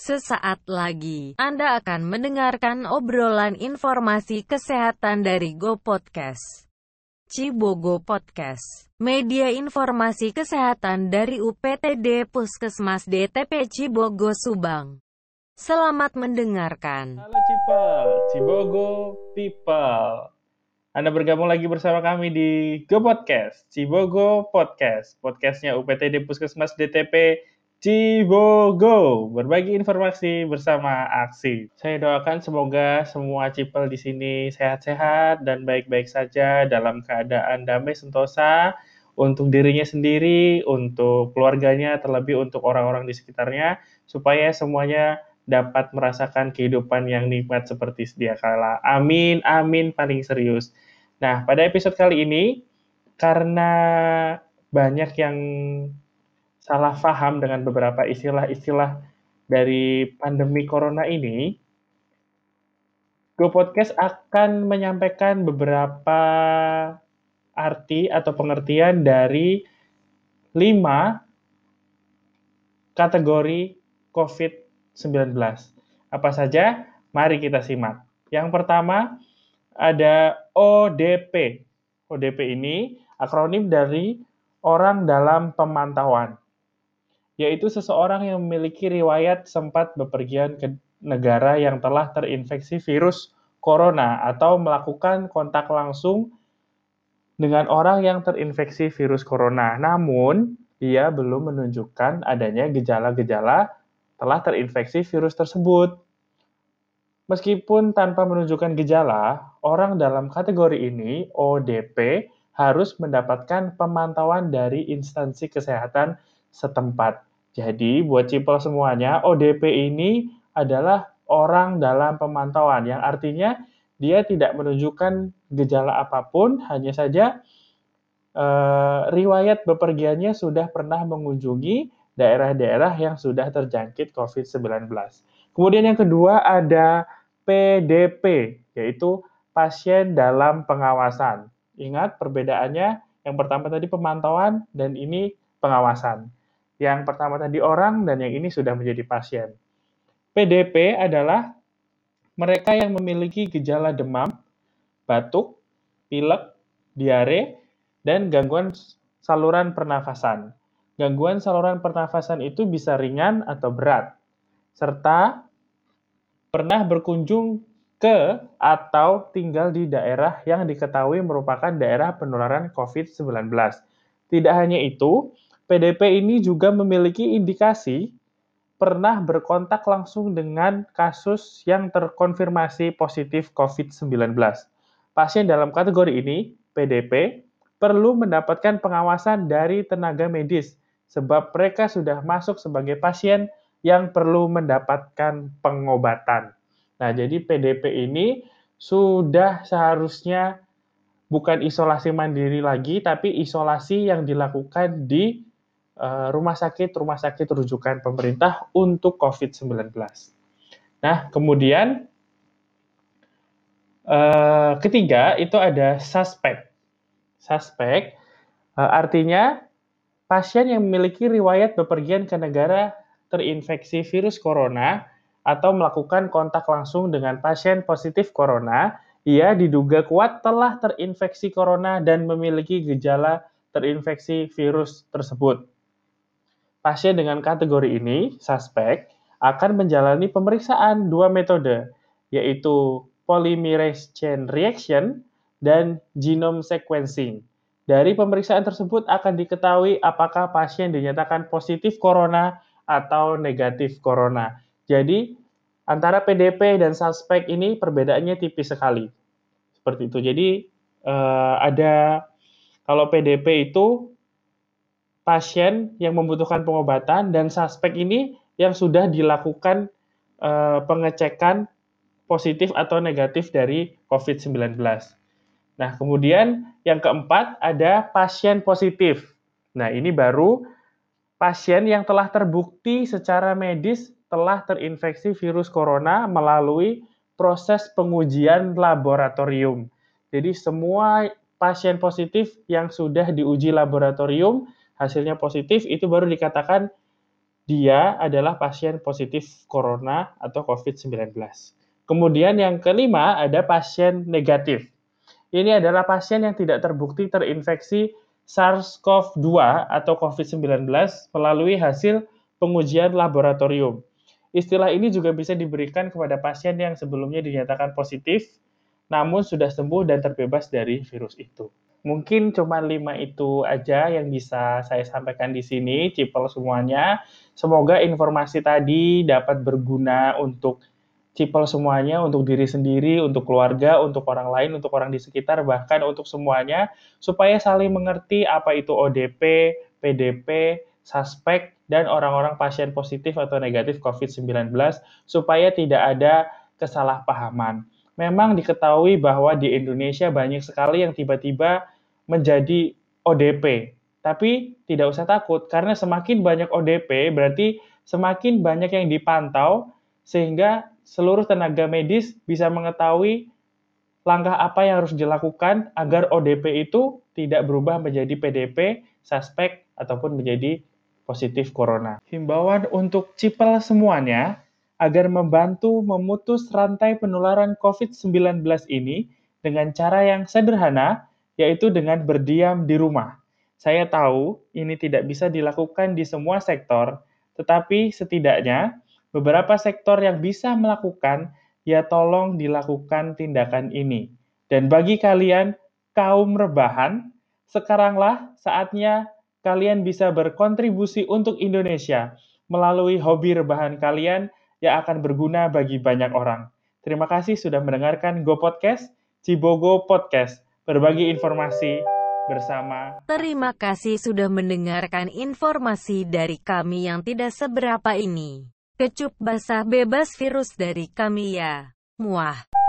Sesaat lagi, Anda akan mendengarkan obrolan informasi kesehatan dari Go Podcast. Cibogo Podcast, media informasi kesehatan dari UPTD Puskesmas DTP Cibogo Subang. Selamat mendengarkan. Halo Cipal, Cibogo People. Anda bergabung lagi bersama kami di Go Podcast, Cibogo Podcast, podcastnya UPTD Puskesmas DTP Cibogo. Berbagi informasi bersama aksi. Saya doakan semoga semua Cipel di sini sehat-sehat dan baik-baik saja dalam keadaan damai sentosa untuk dirinya sendiri, untuk keluarganya, terlebih untuk orang-orang di sekitarnya, supaya semuanya dapat merasakan kehidupan yang nikmat seperti sedia kala. Amin, amin, paling serius. Nah, pada episode kali ini, karena banyak yang salah paham dengan beberapa istilah-istilah dari pandemi corona ini, Go Podcast akan menyampaikan beberapa arti atau pengertian dari lima kategori COVID-19 19. Apa saja? Mari kita simak. Yang pertama ada ODP. ODP ini akronim dari orang dalam pemantauan, yaitu seseorang yang memiliki riwayat sempat bepergian ke negara yang telah terinfeksi virus corona atau melakukan kontak langsung dengan orang yang terinfeksi virus corona. Namun, ia belum menunjukkan adanya gejala-gejala telah terinfeksi virus tersebut. Meskipun tanpa menunjukkan gejala, orang dalam kategori ini, ODP, harus mendapatkan pemantauan dari instansi kesehatan setempat. Jadi, buat cipel semuanya, ODP ini adalah orang dalam pemantauan, yang artinya dia tidak menunjukkan gejala apa pun, hanya saja eh, riwayat bepergiannya sudah pernah mengunjungi daerah-daerah yang sudah terjangkit COVID-19. Kemudian yang kedua ada PDP, yaitu pasien dalam pengawasan. Ingat perbedaannya, yang pertama tadi pemantauan dan ini pengawasan. Yang pertama tadi orang dan yang ini sudah menjadi pasien. PDP adalah mereka yang memiliki gejala demam, batuk, pilek, diare, dan gangguan saluran pernafasan. Gangguan saluran pernafasan itu bisa ringan atau berat, serta pernah berkunjung ke atau tinggal di daerah yang diketahui merupakan daerah penularan COVID-19. Tidak hanya itu, PDP ini juga memiliki indikasi pernah berkontak langsung dengan kasus yang terkonfirmasi positif COVID-19. Pasien dalam kategori ini, PDP, perlu mendapatkan pengawasan dari tenaga medis sebab mereka sudah masuk sebagai pasien yang perlu mendapatkan pengobatan. Nah, jadi PDP ini sudah seharusnya bukan isolasi mandiri lagi, tapi isolasi yang dilakukan di rumah sakit rumah sakit rujukan pemerintah untuk COVID-19. Nah, kemudian uh, ketiga itu ada suspek. Suspek uh, artinya pasien yang memiliki riwayat bepergian ke negara terinfeksi virus corona atau melakukan kontak langsung dengan pasien positif corona, ia diduga kuat telah terinfeksi corona dan memiliki gejala terinfeksi virus tersebut. Pasien dengan kategori ini, suspek, akan menjalani pemeriksaan dua metode, yaitu polymerase chain reaction dan genome sequencing. Dari pemeriksaan tersebut akan diketahui apakah pasien dinyatakan positif corona atau negatif corona. Jadi, antara PDP dan suspek ini perbedaannya tipis sekali. Seperti itu. Jadi, eh, ada kalau PDP itu pasien yang membutuhkan pengobatan dan suspek ini yang sudah dilakukan eh, pengecekan positif atau negatif dari COVID-19. Nah, kemudian yang keempat ada pasien positif. Nah, ini baru pasien yang telah terbukti secara medis telah terinfeksi virus corona melalui proses pengujian laboratorium. Jadi semua pasien positif yang sudah diuji laboratorium hasilnya positif itu baru dikatakan dia adalah pasien positif corona atau COVID-19. Kemudian yang kelima ada pasien negatif. Ini adalah pasien yang tidak terbukti terinfeksi SARS-CoV-2 atau COVID-19 melalui hasil pengujian laboratorium. Istilah ini juga bisa diberikan kepada pasien yang sebelumnya dinyatakan positif, namun sudah sembuh dan terbebas dari virus itu. Mungkin cuma lima itu aja yang bisa saya sampaikan di sini, cipel semuanya. Semoga informasi tadi dapat berguna untuk cipel semuanya, untuk diri sendiri, untuk keluarga, untuk orang lain, untuk orang di sekitar, bahkan untuk semuanya, supaya saling mengerti apa itu ODP, PDP, suspek, dan orang-orang pasien positif atau negatif COVID-19, supaya tidak ada kesalahpahaman memang diketahui bahwa di Indonesia banyak sekali yang tiba-tiba menjadi ODP. Tapi tidak usah takut, karena semakin banyak ODP berarti semakin banyak yang dipantau, sehingga seluruh tenaga medis bisa mengetahui langkah apa yang harus dilakukan agar ODP itu tidak berubah menjadi PDP, suspek, ataupun menjadi positif corona. Himbauan untuk cipel semuanya, agar membantu memutus rantai penularan COVID-19 ini dengan cara yang sederhana, yaitu dengan berdiam di rumah. Saya tahu ini tidak bisa dilakukan di semua sektor, tetapi setidaknya beberapa sektor yang bisa melakukan, ya tolong dilakukan tindakan ini. Dan bagi kalian, kaum rebahan, sekaranglah saatnya kalian bisa berkontribusi untuk Indonesia melalui hobi rebahan kalian yang akan berguna bagi banyak orang. Terima kasih sudah mendengarkan Go Podcast, Cibogo Podcast, berbagi informasi bersama. Terima kasih sudah mendengarkan informasi dari kami yang tidak seberapa ini. Kecup basah bebas virus dari kami ya. Muah.